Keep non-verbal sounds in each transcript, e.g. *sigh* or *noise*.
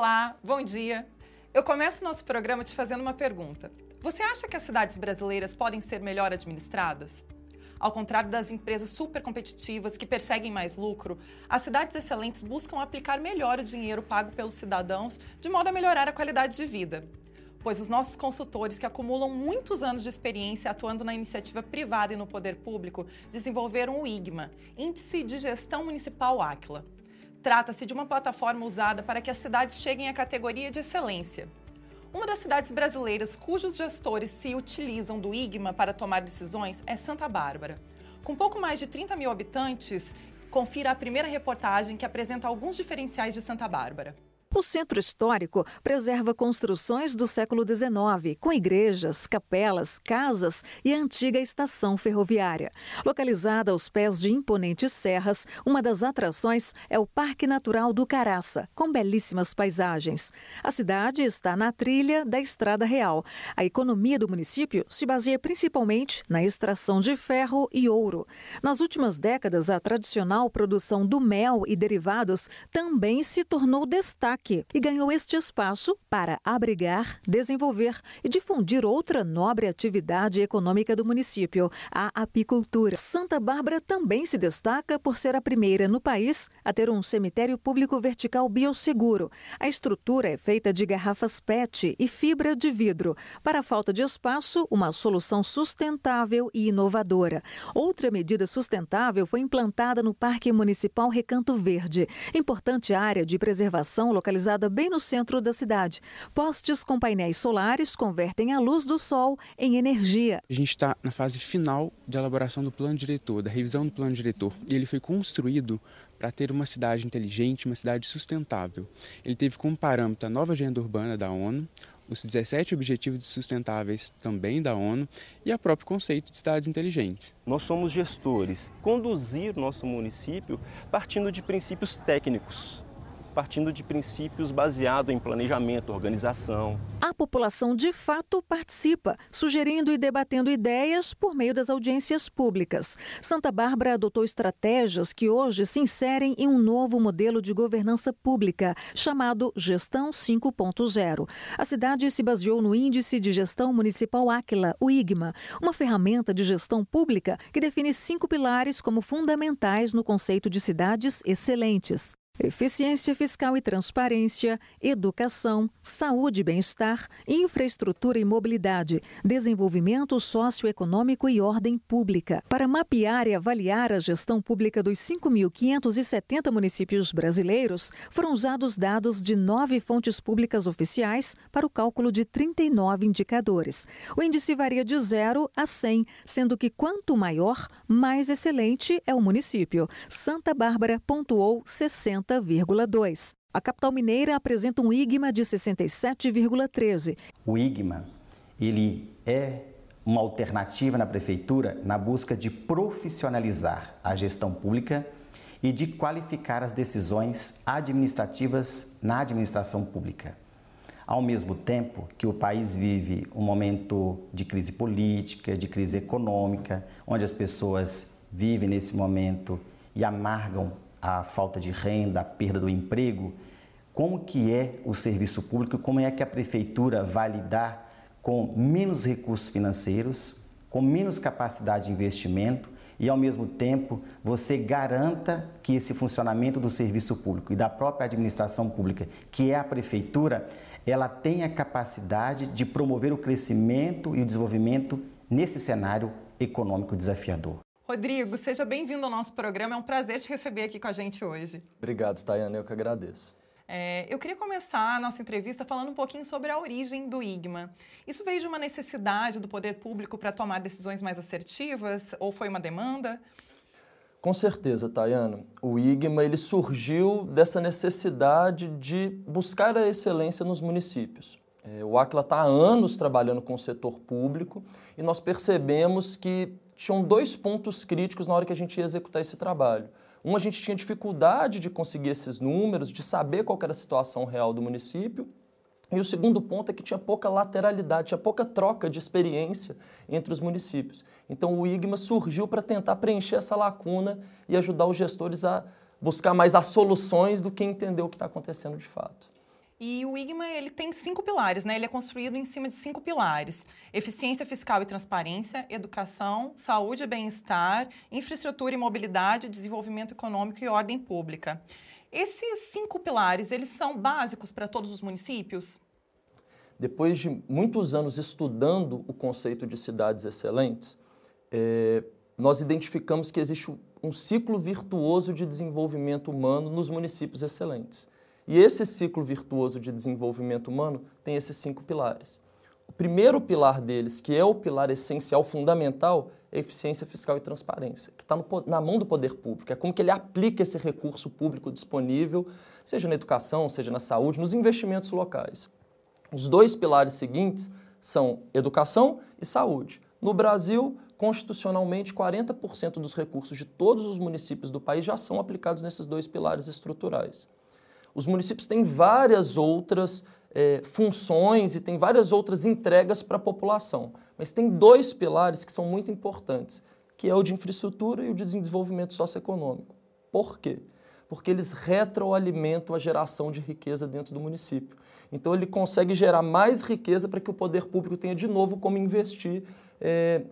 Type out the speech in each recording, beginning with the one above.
Olá, bom dia. Eu começo nosso programa te fazendo uma pergunta. Você acha que as cidades brasileiras podem ser melhor administradas? Ao contrário das empresas super competitivas que perseguem mais lucro, as cidades excelentes buscam aplicar melhor o dinheiro pago pelos cidadãos de modo a melhorar a qualidade de vida. Pois os nossos consultores, que acumulam muitos anos de experiência atuando na iniciativa privada e no poder público, desenvolveram o IGMA, Índice de Gestão Municipal Aquila. Trata-se de uma plataforma usada para que as cidades cheguem à categoria de excelência. Uma das cidades brasileiras cujos gestores se utilizam do IGMA para tomar decisões é Santa Bárbara. Com pouco mais de 30 mil habitantes, confira a primeira reportagem que apresenta alguns diferenciais de Santa Bárbara. O centro histórico preserva construções do século XIX, com igrejas, capelas, casas e a antiga estação ferroviária. Localizada aos pés de imponentes serras, uma das atrações é o Parque Natural do Caraça, com belíssimas paisagens. A cidade está na trilha da Estrada Real. A economia do município se baseia principalmente na extração de ferro e ouro. Nas últimas décadas, a tradicional produção do mel e derivados também se tornou destaque e ganhou este espaço para abrigar, desenvolver e difundir outra nobre atividade econômica do município, a apicultura. Santa Bárbara também se destaca por ser a primeira no país a ter um cemitério público vertical biosseguro. A estrutura é feita de garrafas PET e fibra de vidro. Para a falta de espaço, uma solução sustentável e inovadora. Outra medida sustentável foi implantada no Parque Municipal Recanto Verde, importante área de preservação localizada localizada bem no centro da cidade. Postes com painéis solares convertem a luz do sol em energia. A gente está na fase final de elaboração do plano diretor, da revisão do plano diretor. E ele foi construído para ter uma cidade inteligente, uma cidade sustentável. Ele teve como parâmetro a nova agenda urbana da ONU, os 17 Objetivos Sustentáveis também da ONU e o próprio conceito de cidades inteligentes. Nós somos gestores, conduzir nosso município partindo de princípios técnicos, partindo de princípios baseados em planejamento, organização. A população de fato participa, sugerindo e debatendo ideias por meio das audiências públicas. Santa Bárbara adotou estratégias que hoje se inserem em um novo modelo de governança pública, chamado Gestão 5.0. A cidade se baseou no Índice de Gestão Municipal Áquila, o IGMA, uma ferramenta de gestão pública que define cinco pilares como fundamentais no conceito de cidades excelentes eficiência fiscal e transparência, educação, saúde e bem-estar, infraestrutura e mobilidade, desenvolvimento socioeconômico e ordem pública. Para mapear e avaliar a gestão pública dos 5.570 municípios brasileiros, foram usados dados de nove fontes públicas oficiais para o cálculo de 39 indicadores. O índice varia de 0 a 100, sendo que quanto maior, mais excelente é o município. Santa Bárbara pontuou 60 60,2. A capital mineira apresenta um IGMA de 67,13. O IGMA, ele é uma alternativa na prefeitura na busca de profissionalizar a gestão pública e de qualificar as decisões administrativas na administração pública. Ao mesmo tempo que o país vive um momento de crise política, de crise econômica, onde as pessoas vivem nesse momento e amargam a falta de renda, a perda do emprego, como que é o serviço público, como é que a prefeitura vai lidar com menos recursos financeiros, com menos capacidade de investimento e, ao mesmo tempo, você garanta que esse funcionamento do serviço público e da própria administração pública, que é a prefeitura, ela tenha capacidade de promover o crescimento e o desenvolvimento nesse cenário econômico desafiador. Rodrigo, seja bem-vindo ao nosso programa. É um prazer te receber aqui com a gente hoje. Obrigado, Tayana. Eu que agradeço. É, eu queria começar a nossa entrevista falando um pouquinho sobre a origem do IGMA. Isso veio de uma necessidade do poder público para tomar decisões mais assertivas ou foi uma demanda? Com certeza, Tayana. O IGMA ele surgiu dessa necessidade de buscar a excelência nos municípios. É, o ACLA está há anos trabalhando com o setor público e nós percebemos que tinham dois pontos críticos na hora que a gente ia executar esse trabalho. Um, a gente tinha dificuldade de conseguir esses números, de saber qual era a situação real do município. E o segundo ponto é que tinha pouca lateralidade, tinha pouca troca de experiência entre os municípios. Então o IGMA surgiu para tentar preencher essa lacuna e ajudar os gestores a buscar mais as soluções do que entender o que está acontecendo de fato. E o IGMA ele tem cinco pilares, né? Ele é construído em cima de cinco pilares: eficiência fiscal e transparência, educação, saúde e bem-estar, infraestrutura e mobilidade, desenvolvimento econômico e ordem pública. Esses cinco pilares, eles são básicos para todos os municípios? Depois de muitos anos estudando o conceito de cidades excelentes, é, nós identificamos que existe um ciclo virtuoso de desenvolvimento humano nos municípios excelentes. E esse ciclo virtuoso de desenvolvimento humano tem esses cinco pilares. O primeiro pilar deles, que é o pilar essencial, fundamental, é eficiência fiscal e transparência, que está na mão do poder público. É como que ele aplica esse recurso público disponível, seja na educação, seja na saúde, nos investimentos locais. Os dois pilares seguintes são educação e saúde. No Brasil, constitucionalmente, 40% dos recursos de todos os municípios do país já são aplicados nesses dois pilares estruturais. Os municípios têm várias outras é, funções e têm várias outras entregas para a população, mas tem dois pilares que são muito importantes, que é o de infraestrutura e o de desenvolvimento socioeconômico. Por quê? Porque eles retroalimentam a geração de riqueza dentro do município. Então ele consegue gerar mais riqueza para que o poder público tenha de novo como investir é,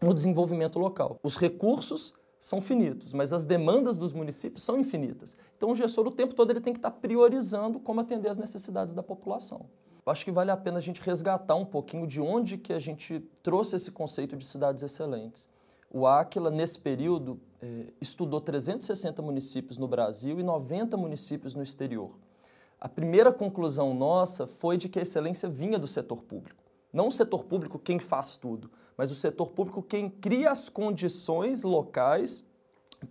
no desenvolvimento local. Os recursos são finitos, mas as demandas dos municípios são infinitas. Então o gestor o tempo todo ele tem que estar priorizando como atender as necessidades da população. Eu acho que vale a pena a gente resgatar um pouquinho de onde que a gente trouxe esse conceito de cidades excelentes. O Aquila, nesse período, eh, estudou 360 municípios no Brasil e 90 municípios no exterior. A primeira conclusão nossa foi de que a excelência vinha do setor público. Não o setor público quem faz tudo, mas o setor público quem cria as condições locais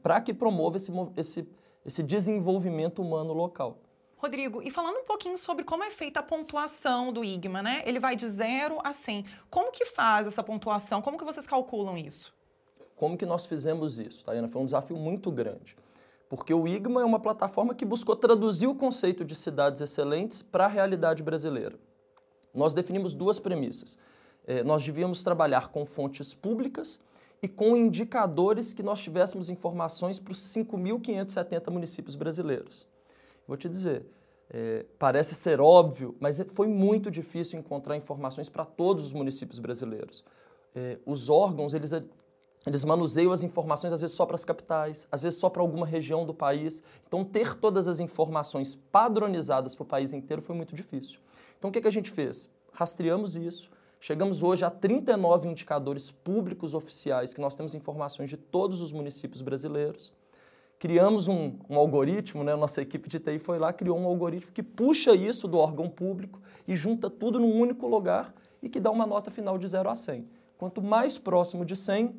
para que promova esse, esse, esse desenvolvimento humano local. Rodrigo, e falando um pouquinho sobre como é feita a pontuação do IGMA, né? Ele vai de 0 a 100. Como que faz essa pontuação? Como que vocês calculam isso? Como que nós fizemos isso, Tayana? Foi um desafio muito grande. Porque o IGMA é uma plataforma que buscou traduzir o conceito de cidades excelentes para a realidade brasileira. Nós definimos duas premissas eh, nós devíamos trabalhar com fontes públicas e com indicadores que nós tivéssemos informações para os 5.570 municípios brasileiros. Vou te dizer, é, parece ser óbvio, mas é, foi muito difícil encontrar informações para todos os municípios brasileiros. É, os órgãos, eles, eles manuseiam as informações às vezes só para as capitais, às vezes só para alguma região do país. Então, ter todas as informações padronizadas para o país inteiro foi muito difícil. Então, o que, que a gente fez? Rastreamos isso, Chegamos hoje a 39 indicadores públicos oficiais que nós temos informações de todos os municípios brasileiros. Criamos um, um algoritmo, né? nossa equipe de TI foi lá, criou um algoritmo que puxa isso do órgão público e junta tudo num único lugar e que dá uma nota final de 0 a 100. Quanto mais próximo de 100,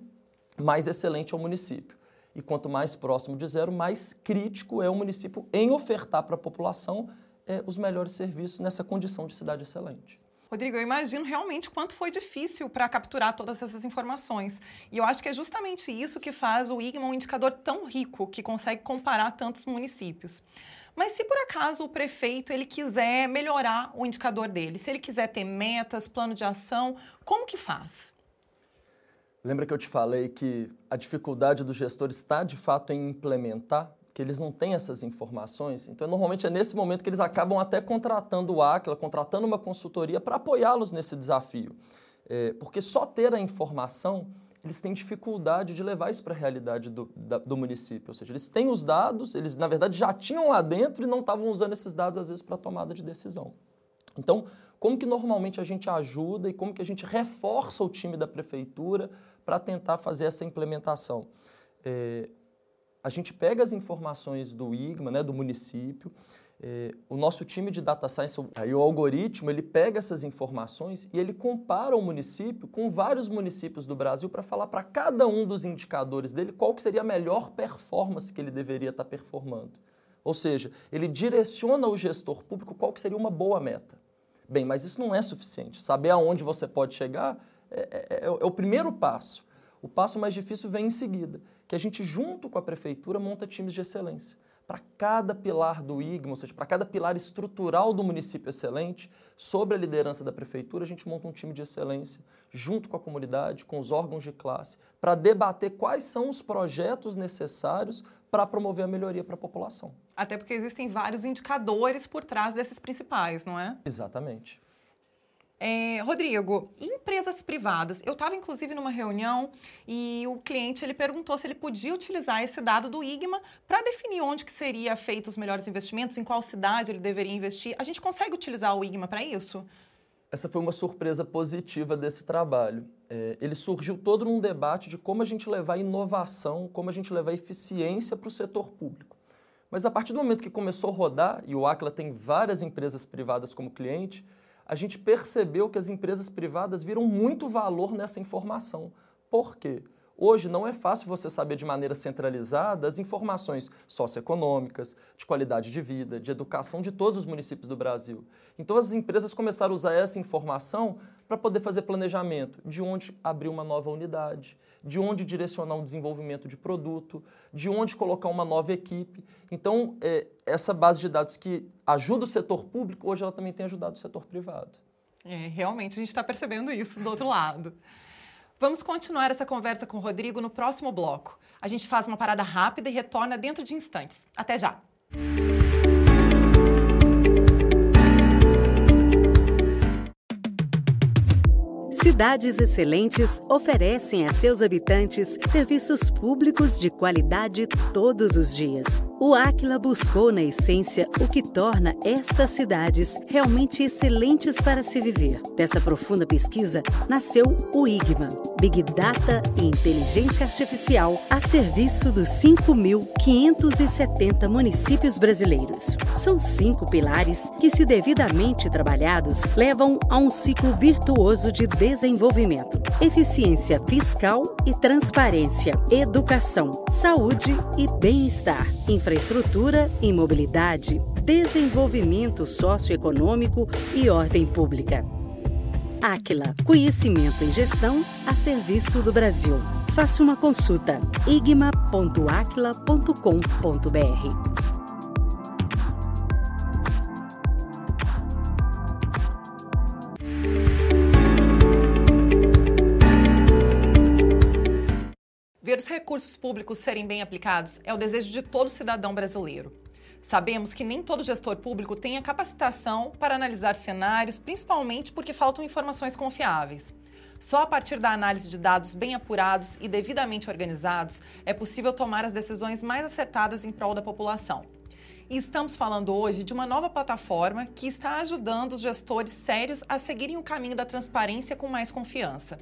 mais excelente é o município. E quanto mais próximo de zero, mais crítico é o município em ofertar para a população é, os melhores serviços nessa condição de cidade excelente. Rodrigo, eu imagino realmente quanto foi difícil para capturar todas essas informações. E eu acho que é justamente isso que faz o IGMA um indicador tão rico, que consegue comparar tantos municípios. Mas se por acaso o prefeito ele quiser melhorar o indicador dele, se ele quiser ter metas, plano de ação, como que faz? Lembra que eu te falei que a dificuldade do gestor está de fato em implementar que eles não têm essas informações. Então, normalmente é nesse momento que eles acabam até contratando o Aquila, contratando uma consultoria para apoiá-los nesse desafio. É, porque só ter a informação, eles têm dificuldade de levar isso para a realidade do, da, do município. Ou seja, eles têm os dados, eles na verdade já tinham lá dentro e não estavam usando esses dados às vezes para tomada de decisão. Então, como que normalmente a gente ajuda e como que a gente reforça o time da prefeitura para tentar fazer essa implementação? É, a gente pega as informações do IGMA, né, do município, eh, o nosso time de data science, aí o algoritmo, ele pega essas informações e ele compara o município com vários municípios do Brasil para falar para cada um dos indicadores dele qual que seria a melhor performance que ele deveria estar tá performando. Ou seja, ele direciona o gestor público qual que seria uma boa meta. Bem, mas isso não é suficiente. Saber aonde você pode chegar é, é, é, é o primeiro passo. O passo mais difícil vem em seguida, que a gente, junto com a prefeitura, monta times de excelência para cada pilar do IGMA, ou seja, para cada pilar estrutural do município excelente, sob a liderança da prefeitura, a gente monta um time de excelência junto com a comunidade, com os órgãos de classe, para debater quais são os projetos necessários para promover a melhoria para a população. Até porque existem vários indicadores por trás desses principais, não é? Exatamente. É, Rodrigo, empresas privadas, eu estava inclusive numa reunião e o cliente ele perguntou se ele podia utilizar esse dado do IGMA para definir onde que seria feito os melhores investimentos, em qual cidade ele deveria investir. A gente consegue utilizar o IGMA para isso? Essa foi uma surpresa positiva desse trabalho. É, ele surgiu todo num debate de como a gente levar inovação, como a gente levar eficiência para o setor público. Mas a partir do momento que começou a rodar, e o Acla tem várias empresas privadas como cliente, a gente percebeu que as empresas privadas viram muito valor nessa informação. Por quê? Hoje não é fácil você saber de maneira centralizada as informações socioeconômicas, de qualidade de vida, de educação de todos os municípios do Brasil. Então as empresas começaram a usar essa informação para poder fazer planejamento de onde abrir uma nova unidade, de onde direcionar um desenvolvimento de produto, de onde colocar uma nova equipe. Então, é, essa base de dados que ajuda o setor público, hoje ela também tem ajudado o setor privado. É, realmente a gente está percebendo isso do outro lado. Vamos continuar essa conversa com o Rodrigo no próximo bloco. A gente faz uma parada rápida e retorna dentro de instantes. Até já! Cidades Excelentes oferecem a seus habitantes serviços públicos de qualidade todos os dias. O Aquila buscou, na essência, o que torna estas cidades realmente excelentes para se viver. Dessa profunda pesquisa nasceu o IGMA, Big Data e Inteligência Artificial, a serviço dos 5.570 municípios brasileiros. São cinco pilares que, se devidamente trabalhados, levam a um ciclo virtuoso de desenvolvimento: eficiência fiscal e transparência, educação, saúde e bem-estar infraestrutura e mobilidade, desenvolvimento socioeconômico e ordem pública. Aquila, conhecimento em gestão a serviço do Brasil. Faça uma consulta igma.aquila.com.br. os recursos públicos serem bem aplicados é o desejo de todo cidadão brasileiro. Sabemos que nem todo gestor público tem a capacitação para analisar cenários, principalmente porque faltam informações confiáveis. Só a partir da análise de dados bem apurados e devidamente organizados é possível tomar as decisões mais acertadas em prol da população. E estamos falando hoje de uma nova plataforma que está ajudando os gestores sérios a seguirem o caminho da transparência com mais confiança.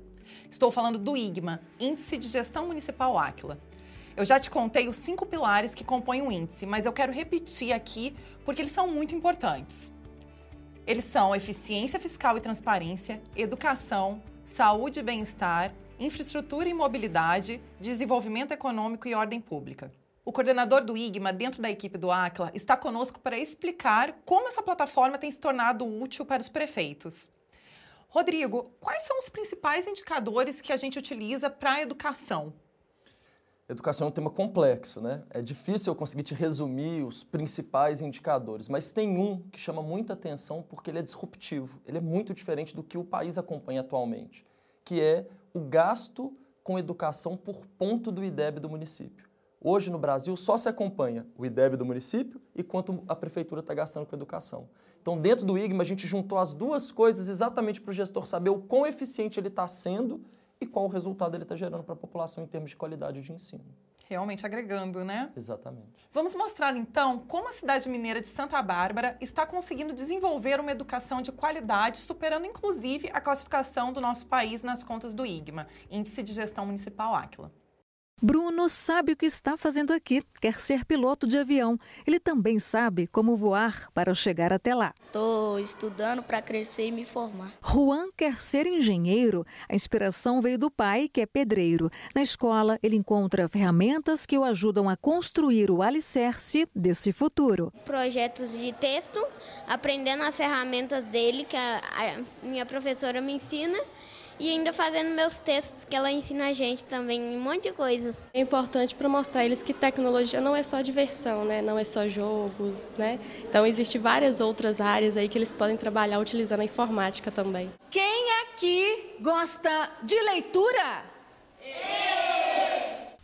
Estou falando do IGMA, Índice de Gestão Municipal Áquila. Eu já te contei os cinco pilares que compõem o índice, mas eu quero repetir aqui porque eles são muito importantes. Eles são eficiência fiscal e transparência, educação, saúde e bem-estar, infraestrutura e mobilidade, desenvolvimento econômico e ordem pública. O coordenador do IGMA, dentro da equipe do ACLA, está conosco para explicar como essa plataforma tem se tornado útil para os prefeitos. Rodrigo, quais são os principais indicadores que a gente utiliza para a educação? Educação é um tema complexo, né? É difícil eu conseguir te resumir os principais indicadores, mas tem um que chama muita atenção porque ele é disruptivo, ele é muito diferente do que o país acompanha atualmente, que é o gasto com educação por ponto do IDEB do município. Hoje no Brasil só se acompanha o IDEB do município e quanto a prefeitura está gastando com educação. Então, dentro do IGMA, a gente juntou as duas coisas exatamente para o gestor saber o quão eficiente ele está sendo e qual o resultado ele está gerando para a população em termos de qualidade de ensino. Realmente agregando, né? Exatamente. Vamos mostrar então como a cidade mineira de Santa Bárbara está conseguindo desenvolver uma educação de qualidade, superando inclusive a classificação do nosso país nas contas do IGMA, Índice de Gestão Municipal Áquila. Bruno sabe o que está fazendo aqui, quer ser piloto de avião. Ele também sabe como voar para chegar até lá. Estou estudando para crescer e me formar. Juan quer ser engenheiro. A inspiração veio do pai, que é pedreiro. Na escola, ele encontra ferramentas que o ajudam a construir o alicerce desse futuro. Projetos de texto, aprendendo as ferramentas dele, que a, a minha professora me ensina E ainda fazendo meus textos, que ela ensina a gente também um monte de coisas. É importante para mostrar eles que tecnologia não é só diversão, né? Não é só jogos, né? Então existem várias outras áreas aí que eles podem trabalhar utilizando a informática também. Quem aqui gosta de leitura?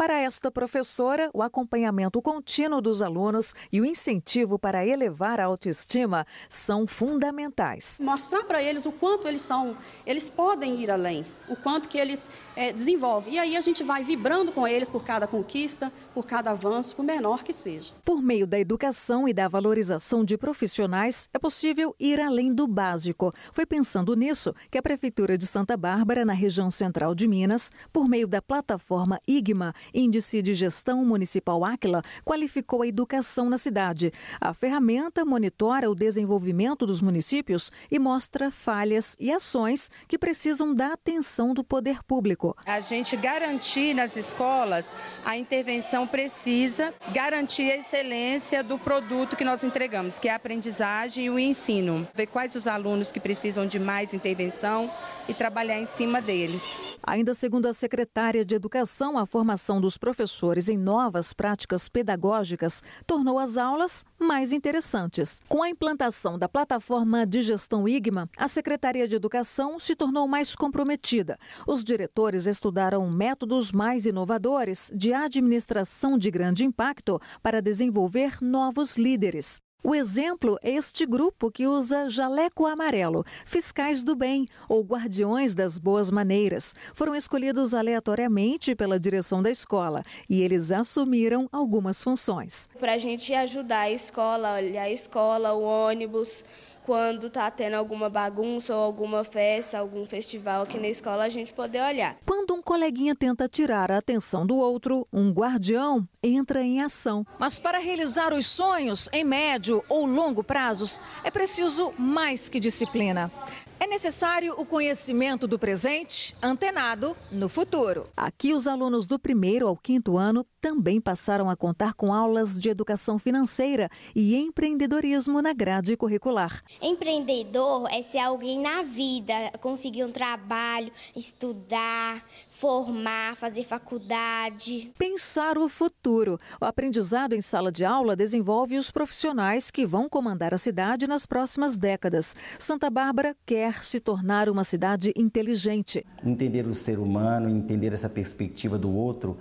Para esta professora, o acompanhamento contínuo dos alunos e o incentivo para elevar a autoestima são fundamentais. Mostrar para eles o quanto eles são, eles podem ir além, o quanto que eles é, desenvolvem. E aí a gente vai vibrando com eles por cada conquista, por cada avanço, por menor que seja. Por meio da educação e da valorização de profissionais, é possível ir além do básico. Foi pensando nisso que a Prefeitura de Santa Bárbara, na região central de Minas, por meio da plataforma IGMA, Índice de Gestão Municipal Aquila qualificou a educação na cidade. A ferramenta monitora o desenvolvimento dos municípios e mostra falhas e ações que precisam da atenção do poder público. A gente garantir nas escolas a intervenção precisa, garantir a excelência do produto que nós entregamos, que é a aprendizagem e o ensino. Ver quais os alunos que precisam de mais intervenção e trabalhar em cima deles. Ainda segundo a secretária de Educação, a formação dos professores em novas práticas pedagógicas tornou as aulas mais interessantes. Com a implantação da plataforma de gestão IGMA, a Secretaria de Educação se tornou mais comprometida. Os diretores estudaram métodos mais inovadores de administração de grande impacto para desenvolver novos líderes. O exemplo é este grupo que usa jaleco amarelo, fiscais do bem ou guardiões das boas maneiras. Foram escolhidos aleatoriamente pela direção da escola e eles assumiram algumas funções. Para a gente ajudar a escola, olhar a escola, o ônibus, quando está tendo alguma bagunça ou alguma festa, algum festival aqui na escola, a gente poder olhar. Quando um coleguinha tenta tirar a atenção do outro, um guardião entra em ação. Mas para realizar os sonhos em médio ou longo prazos, é preciso mais que disciplina. É necessário o conhecimento do presente, antenado no futuro. Aqui, os alunos do primeiro ao quinto ano também passaram a contar com aulas de educação financeira e empreendedorismo na grade curricular. Empreendedor é ser alguém na vida, conseguir um trabalho, estudar, formar, fazer faculdade. Pensar o futuro. O aprendizado em sala de aula desenvolve os profissionais que vão comandar a cidade nas próximas décadas. Santa Bárbara quer se tornar uma cidade inteligente. Entender o ser humano, entender essa perspectiva do outro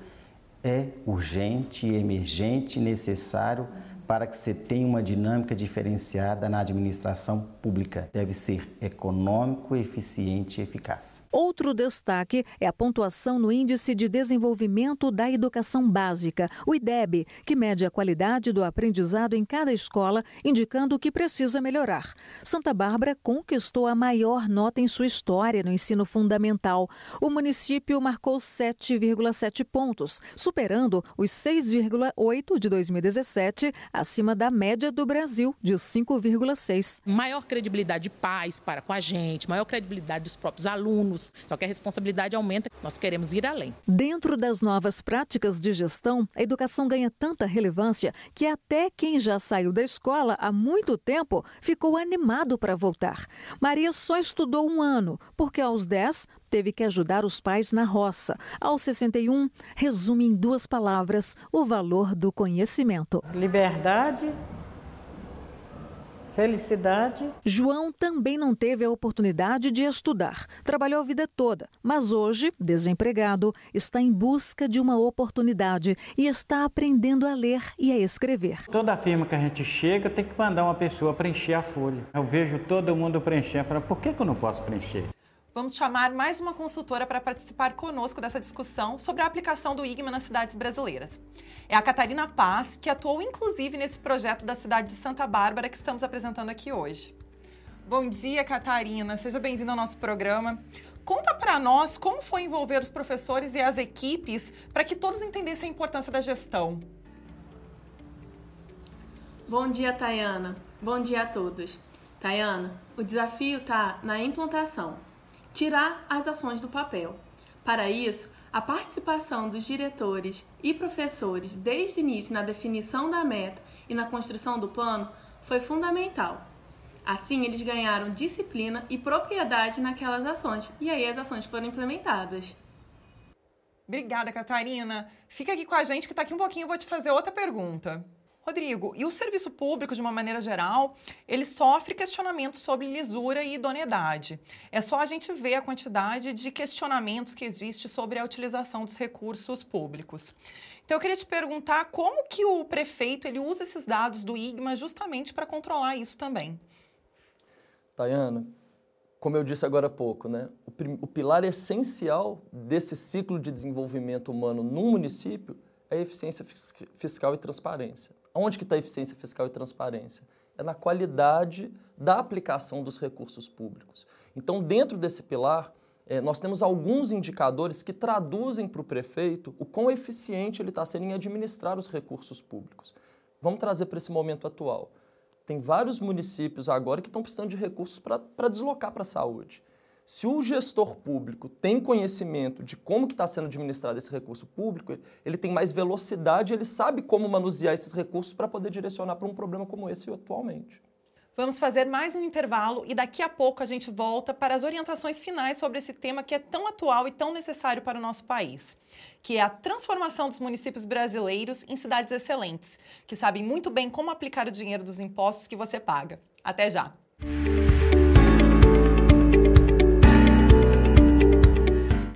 é urgente, emergente, necessário para que você tenha uma dinâmica diferenciada na administração pública. Deve ser econômico, eficiente e eficaz. Outro destaque é a pontuação no Índice de Desenvolvimento da Educação Básica, o IDEB, que mede a qualidade do aprendizado em cada escola, indicando o que precisa melhorar. Santa Bárbara conquistou a maior nota em sua história no ensino fundamental. O município marcou 7,7 pontos, superando os 6,8 de 2017 acima da média do Brasil, de 5,6. Maior credibilidade de pais para com a gente, maior credibilidade dos próprios alunos. Só que a responsabilidade aumenta, nós queremos ir além. Dentro das novas práticas de gestão, a educação ganha tanta relevância que até quem já saiu da escola há muito tempo ficou animado para voltar. Maria só estudou um ano, porque aos 10 teve que ajudar os pais na roça. Aos 61, resume em duas palavras o valor do conhecimento: liberdade. Felicidade. João também não teve a oportunidade de estudar. Trabalhou a vida toda, mas hoje, desempregado, está em busca de uma oportunidade e está aprendendo a ler e a escrever. Toda firma que a gente chega tem que mandar uma pessoa preencher a folha. Eu vejo todo mundo preencher, eu falo, por que, que eu não posso preencher? Vamos chamar mais uma consultora para participar conosco dessa discussão sobre a aplicação do IGMA nas cidades brasileiras. É a Catarina Paz, que atuou inclusive nesse projeto da cidade de Santa Bárbara que estamos apresentando aqui hoje. Bom dia, Catarina. Seja bem-vinda ao nosso programa. Conta para nós como foi envolver os professores e as equipes para que todos entendessem a importância da gestão. Bom dia, Tayana. Bom dia a todos. Tayana, o desafio está na implantação tirar as ações do papel. Para isso, a participação dos diretores e professores desde o início na definição da meta e na construção do plano foi fundamental. Assim, eles ganharam disciplina e propriedade naquelas ações, e aí as ações foram implementadas. Obrigada, Catarina. Fica aqui com a gente que daqui um pouquinho eu vou te fazer outra pergunta. Rodrigo, e o serviço público, de uma maneira geral, ele sofre questionamentos sobre lisura e idoneidade. É só a gente ver a quantidade de questionamentos que existe sobre a utilização dos recursos públicos. Então, eu queria te perguntar como que o prefeito ele usa esses dados do IGMA justamente para controlar isso também. Tayana, como eu disse agora há pouco, né, o, o pilar essencial desse ciclo de desenvolvimento humano num município é eficiência fiscal e transparência. Onde que está a eficiência fiscal e transparência? É na qualidade da aplicação dos recursos públicos. Então, dentro desse pilar, é, nós temos alguns indicadores que traduzem para o prefeito o quão eficiente ele está sendo em administrar os recursos públicos. Vamos trazer para esse momento atual. Tem vários municípios agora que estão precisando de recursos para deslocar para a saúde. Se o gestor público tem conhecimento de como está sendo administrado esse recurso público, ele tem mais velocidade, ele sabe como manusear esses recursos para poder direcionar para um problema como esse atualmente. Vamos fazer mais um intervalo e daqui a pouco a gente volta para as orientações finais sobre esse tema que é tão atual e tão necessário para o nosso país, que é a transformação dos municípios brasileiros em cidades excelentes, que sabem muito bem como aplicar o dinheiro dos impostos que você paga. Até já!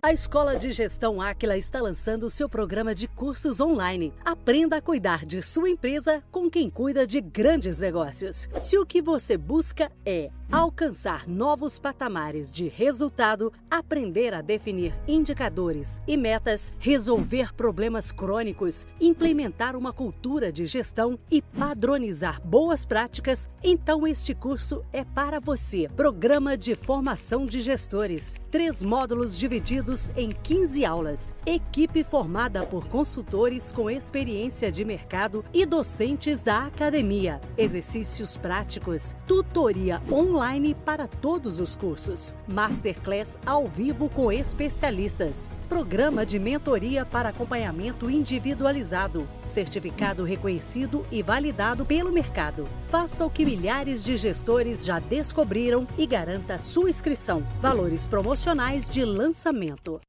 A Escola de Gestão Áquila está lançando seu programa de cursos online. Aprenda a cuidar de sua empresa com quem cuida de grandes negócios. Se o que você busca é alcançar novos patamares de resultado, aprender a definir indicadores e metas, resolver problemas crônicos, implementar uma cultura de gestão e padronizar boas práticas, então este curso é para você. Programa de Formação de Gestores. Três módulos divididos em 15 aulas. Equipe formada por consultores com experiência de mercado e docentes da academia. Exercícios práticos, tutoria online online para todos os cursos. Masterclass ao vivo com especialistas. Programa de mentoria para acompanhamento individualizado. Certificado reconhecido e validado pelo mercado. Faça o que milhares de gestores já descobriram e garanta sua inscrição. Valores promocionais de lançamento.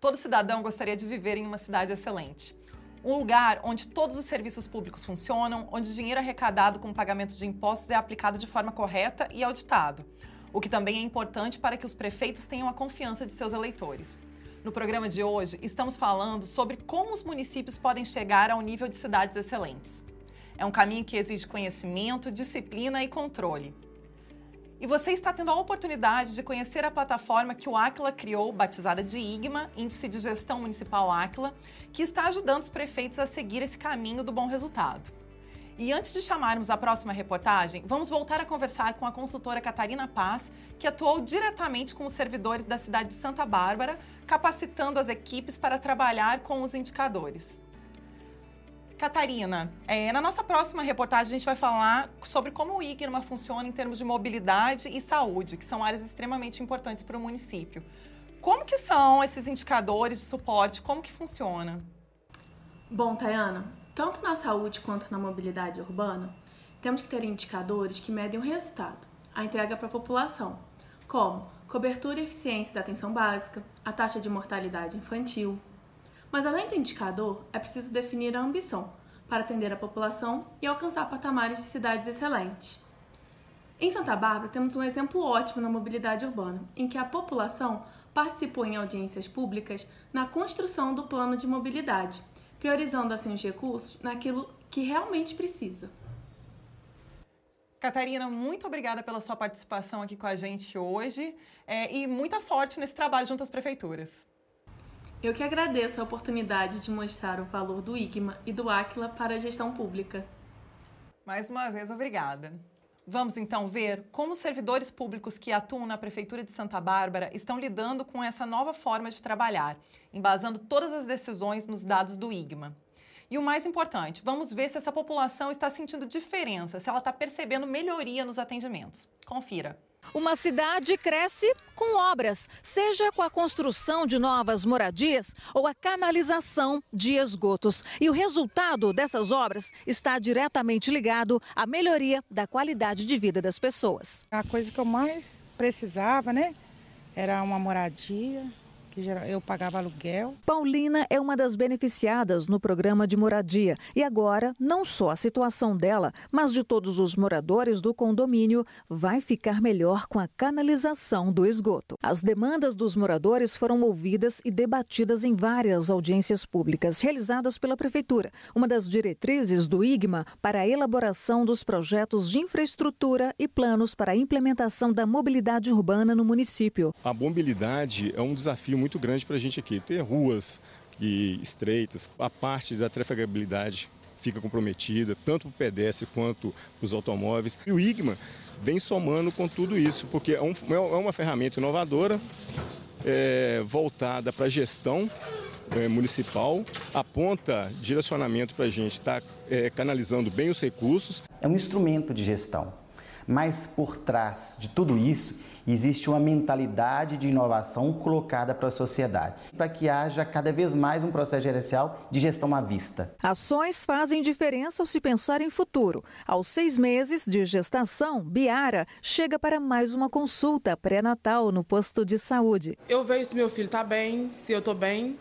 Todo cidadão gostaria de viver em uma cidade excelente. Um lugar onde todos os serviços públicos funcionam, onde o dinheiro arrecadado com o pagamento de impostos é aplicado de forma correta e auditado, o que também é importante para que os prefeitos tenham a confiança de seus eleitores. No programa de hoje, estamos falando sobre como os municípios podem chegar ao nível de cidades excelentes. É um caminho que exige conhecimento, disciplina e controle. E você está tendo a oportunidade de conhecer a plataforma que o Aquila criou, batizada de IGMA, Índice de Gestão Municipal Aquila, que está ajudando os prefeitos a seguir esse caminho do bom resultado. E antes de chamarmos a próxima reportagem, vamos voltar a conversar com a consultora Catarina Paz, que atuou diretamente com os servidores da cidade de Santa Bárbara, capacitando as equipes para trabalhar com os indicadores. Catarina, é, na nossa próxima reportagem a gente vai falar sobre como o IGNMA funciona em termos de mobilidade e saúde, que são áreas extremamente importantes para o município. Como que são esses indicadores de suporte? Como que funciona? Bom, Tayana, tanto na saúde quanto na mobilidade urbana, temos que ter indicadores que medem o resultado, a entrega para a população, como cobertura e eficiência da atenção básica, a taxa de mortalidade infantil, mas além do indicador, é preciso definir a ambição para atender a população e alcançar patamares de cidades excelentes. Em Santa Bárbara, temos um exemplo ótimo na mobilidade urbana, em que a população participou em audiências públicas na construção do plano de mobilidade, priorizando assim os recursos naquilo que realmente precisa. Catarina, muito obrigada pela sua participação aqui com a gente hoje é, e muita sorte nesse trabalho junto às prefeituras. Eu que agradeço a oportunidade de mostrar o valor do IGMA e do Aquila para a gestão pública. Mais uma vez, obrigada. Vamos então ver como os servidores públicos que atuam na Prefeitura de Santa Bárbara estão lidando com essa nova forma de trabalhar, embasando todas as decisões nos dados do IGMA. E o mais importante, vamos ver se essa população está sentindo diferença, se ela está percebendo melhoria nos atendimentos. Confira. Uma cidade cresce com obras, seja com a construção de novas moradias ou a canalização de esgotos. E o resultado dessas obras está diretamente ligado à melhoria da qualidade de vida das pessoas. A coisa que eu mais precisava, né, era uma moradia, que eu pagava aluguel. Paulina é uma das beneficiadas no programa de moradia e agora não só a situação dela, mas de todos os moradores do condomínio vai ficar melhor com a canalização do esgoto. As demandas dos moradores foram ouvidas e debatidas em várias audiências públicas realizadas pela prefeitura. Uma das diretrizes do IGMA para a elaboração dos projetos de infraestrutura e planos para a implementação da mobilidade urbana no município. A mobilidade é um desafio muito muito grande para a gente aqui. Ter ruas estreitas, a parte da trafegabilidade fica comprometida, tanto para o pedestre quanto para os automóveis. E o IGMA vem somando com tudo isso, porque é, um, é uma ferramenta inovadora, é, voltada para a gestão é, municipal, aponta direcionamento para a gente estar tá, é, canalizando bem os recursos. É um instrumento de gestão, mas por trás de tudo isso existe uma mentalidade de inovação colocada para a sociedade, para que haja cada vez mais um processo gerencial de gestão à vista. Ações fazem diferença ao se pensar em futuro. Aos seis meses de gestação, Biara chega para mais uma consulta pré-natal no posto de saúde. Eu vejo se meu filho está bem, se eu estou bem,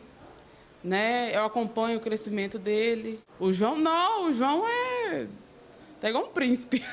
né? Eu acompanho o crescimento dele. O João, não, o João é Tá igual um príncipe.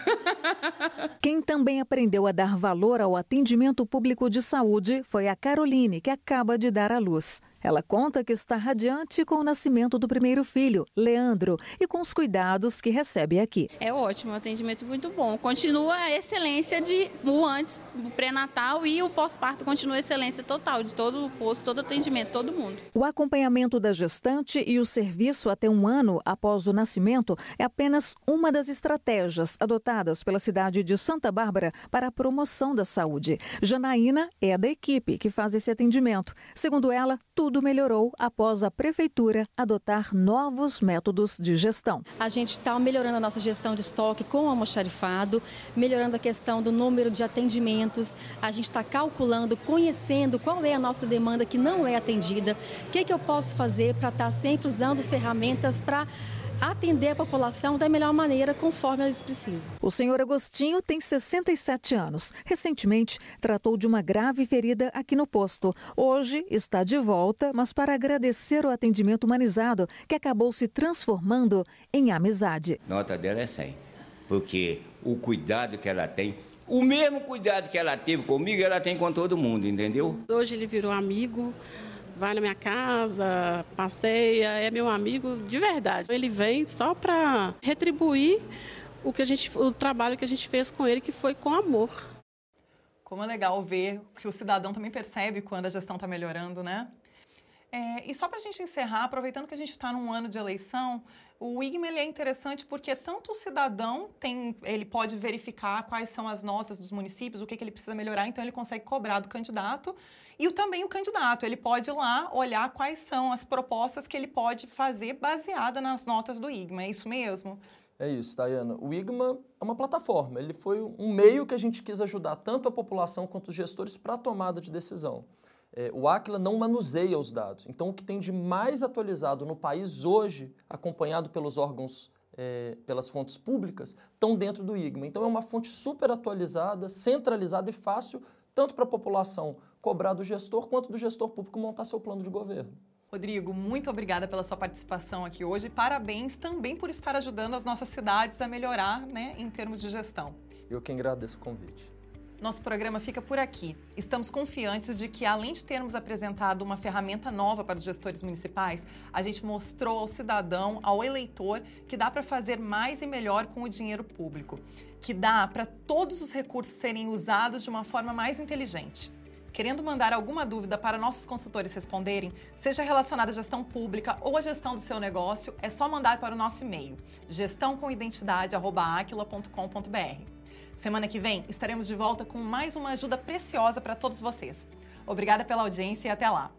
*laughs* Quem também aprendeu a dar valor ao atendimento público de saúde foi a Caroline, que acaba de dar à luz. Ela conta que está radiante com o nascimento do primeiro filho, Leandro, e com os cuidados que recebe aqui. É ótimo, um atendimento muito bom. Continua a excelência de o antes, o pré-natal e o pós-parto continua a excelência total de todo o posto, todo o atendimento, todo mundo. O acompanhamento da gestante e o serviço até um ano após o nascimento é apenas uma das estratégias adotadas pela cidade de Santa Bárbara para a promoção da saúde. Janaína é da equipe que faz esse atendimento. Segundo ela, tudo tudo melhorou após a prefeitura adotar novos métodos de gestão. A gente está melhorando a nossa gestão de estoque com o almoxarifado, melhorando a questão do número de atendimentos. A gente está calculando, conhecendo qual é a nossa demanda que não é atendida, o que, que eu posso fazer para estar tá sempre usando ferramentas para atender a população da melhor maneira, conforme eles precisam. O senhor Agostinho tem 67 anos. Recentemente, tratou de uma grave ferida aqui no posto. Hoje está de volta, mas para agradecer o atendimento humanizado, que acabou se transformando em amizade. Nota dela é 100, porque o cuidado que ela tem o mesmo cuidado que ela teve comigo, ela tem com todo mundo, entendeu? Hoje ele virou amigo, vai na minha casa, passeia, é meu amigo de verdade. Ele vem só para retribuir o que a gente, o trabalho que a gente fez com ele, que foi com amor. Como é legal ver que o cidadão também percebe quando a gestão está melhorando, né? É, e só para a gente encerrar, aproveitando que a gente está num ano de eleição, o IGMA é interessante porque tanto o cidadão tem, ele pode verificar quais são as notas dos municípios, o que, que ele precisa melhorar, então ele consegue cobrar do candidato. E também o candidato, ele pode ir lá olhar quais são as propostas que ele pode fazer baseada nas notas do IGMA. É isso mesmo? É isso, Tayana. O IGMA é uma plataforma, ele foi um meio que a gente quis ajudar tanto a população quanto os gestores para a tomada de decisão é, o Aquila não manuseia os dados. Então, o que tem de mais atualizado no país hoje, acompanhado pelos órgãos, é, pelas fontes públicas, estão dentro do IGMA. Então, é uma fonte super atualizada, centralizada e fácil, tanto para a população cobrar do gestor, quanto do gestor público montar seu plano de governo. Rodrigo, muito obrigada pela sua participação aqui hoje. Parabéns também por estar ajudando as nossas cidades a melhorar né, em termos de gestão. Eu que agradeço o convite. Nosso programa fica por aqui. Estamos confiantes de que, além de termos apresentado uma ferramenta nova para os gestores municipais, a gente mostrou ao cidadão, ao eleitor, que dá para fazer mais e melhor com o dinheiro público, que dá para todos os recursos serem usados de uma forma mais inteligente. Querendo mandar alguma dúvida para nossos consultores responderem, seja relacionada à gestão pública ou à gestão do seu negócio, é só mandar para o nosso e-mail, gestãocomidentidade.aquila.com.br. Semana que vem estaremos de volta com mais uma ajuda preciosa para todos vocês. Obrigada pela audiência e até lá!